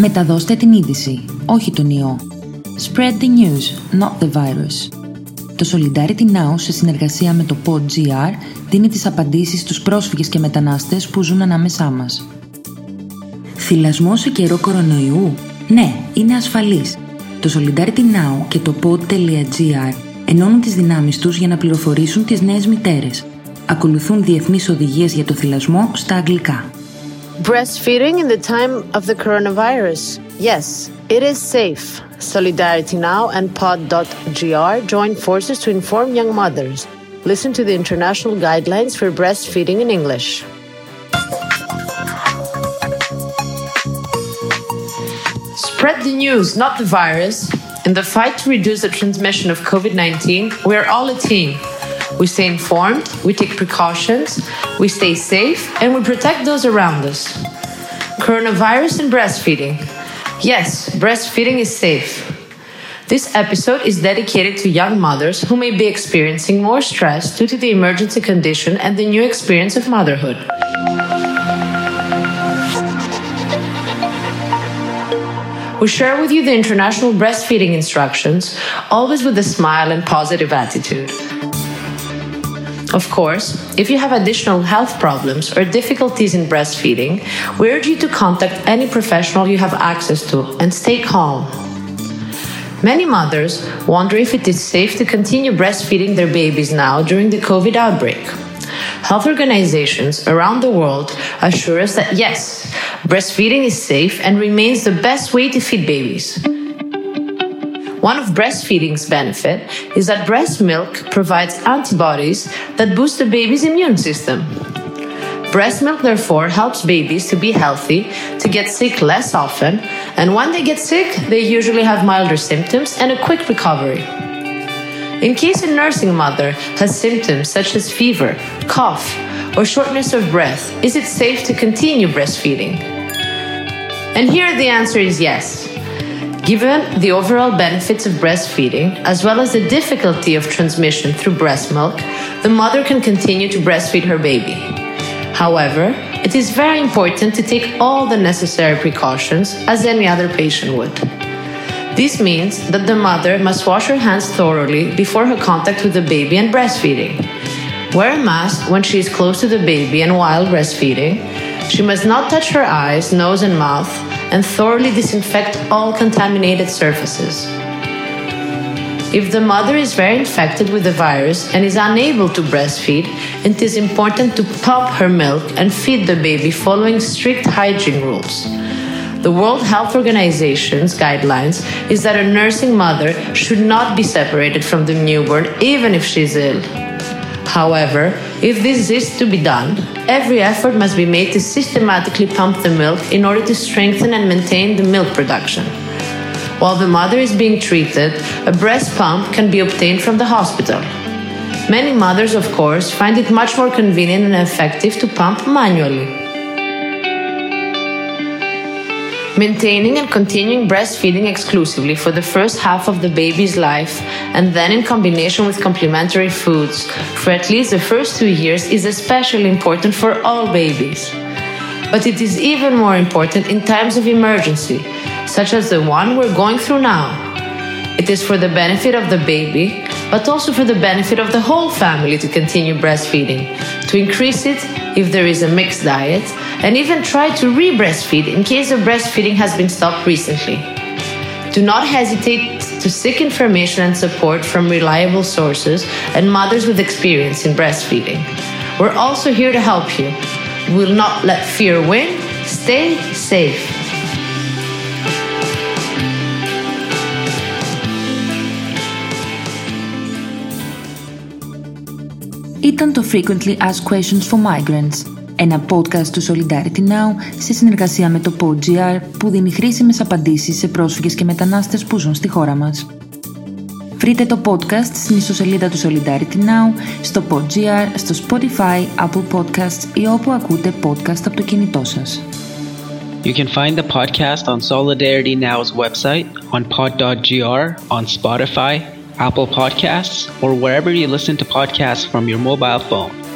Μεταδώστε την είδηση, όχι τον ιό. Spread the news, not the virus. Το Solidarity Now, σε συνεργασία με το PodGR, δίνει τις απαντήσεις στους πρόσφυγες και μετανάστες που ζουν ανάμεσά μας. Θυλασμός σε καιρό κορονοϊού; Ναι, είναι ασφαλής. Το Solidarity Now και το pod.gr ενώνουν τις δυνάμεις τους για να πληροφορήσουν τις νέες μητέρες. Ακολουθούν διεθνείς οδηγίες για το θυλασμό στα αγγλικά. Breastfeeding in the time of the coronavirus. Yes, it is safe. Solidarity Now and Pod.gr join forces to inform young mothers. Listen to the international guidelines for breastfeeding in English. Spread the news, not the virus. In the fight to reduce the transmission of COVID 19, we are all a team. We stay informed, we take precautions, we stay safe, and we protect those around us. Coronavirus and breastfeeding. Yes, breastfeeding is safe. This episode is dedicated to young mothers who may be experiencing more stress due to the emergency condition and the new experience of motherhood. We share with you the international breastfeeding instructions, always with a smile and positive attitude. Of course, if you have additional health problems or difficulties in breastfeeding, we urge you to contact any professional you have access to and stay calm. Many mothers wonder if it is safe to continue breastfeeding their babies now during the COVID outbreak. Health organizations around the world assure us that yes, breastfeeding is safe and remains the best way to feed babies. One of breastfeeding's benefit is that breast milk provides antibodies that boost the baby's immune system. Breast milk, therefore, helps babies to be healthy, to get sick less often, and when they get sick, they usually have milder symptoms and a quick recovery. In case a nursing mother has symptoms such as fever, cough, or shortness of breath, is it safe to continue breastfeeding? And here the answer is yes. Given the overall benefits of breastfeeding, as well as the difficulty of transmission through breast milk, the mother can continue to breastfeed her baby. However, it is very important to take all the necessary precautions as any other patient would. This means that the mother must wash her hands thoroughly before her contact with the baby and breastfeeding. Wear a mask when she is close to the baby and while breastfeeding. She must not touch her eyes, nose, and mouth and thoroughly disinfect all contaminated surfaces. If the mother is very infected with the virus and is unable to breastfeed, it is important to pump her milk and feed the baby following strict hygiene rules. The World Health Organization's guidelines is that a nursing mother should not be separated from the newborn even if she is ill. However, if this is to be done, every effort must be made to systematically pump the milk in order to strengthen and maintain the milk production. While the mother is being treated, a breast pump can be obtained from the hospital. Many mothers, of course, find it much more convenient and effective to pump manually. Maintaining and continuing breastfeeding exclusively for the first half of the baby's life and then in combination with complementary foods for at least the first two years is especially important for all babies. But it is even more important in times of emergency, such as the one we're going through now. It is for the benefit of the baby, but also for the benefit of the whole family to continue breastfeeding, to increase it if there is a mixed diet, and even try to re breastfeed in case the breastfeeding has been stopped recently. Do not hesitate to seek information and support from reliable sources and mothers with experience in breastfeeding. We're also here to help you. We'll not let fear win. Stay safe. Ήταν το Frequently Asked Questions for Migrants, ένα podcast του Solidarity Now σε συνεργασία με το PodGR που δίνει χρήσιμες απαντήσεις σε πρόσφυγες και μετανάστες που ζουν στη χώρα μας. Βρείτε το podcast στην ιστοσελίδα του Solidarity Now, στο PodGR, στο Spotify, Apple Podcasts ή όπου ακούτε podcast από το κινητό σας. You can find the podcast on Solidarity Now's website, on pod.gr, on Spotify, Apple Podcasts, or wherever you listen to podcasts from your mobile phone.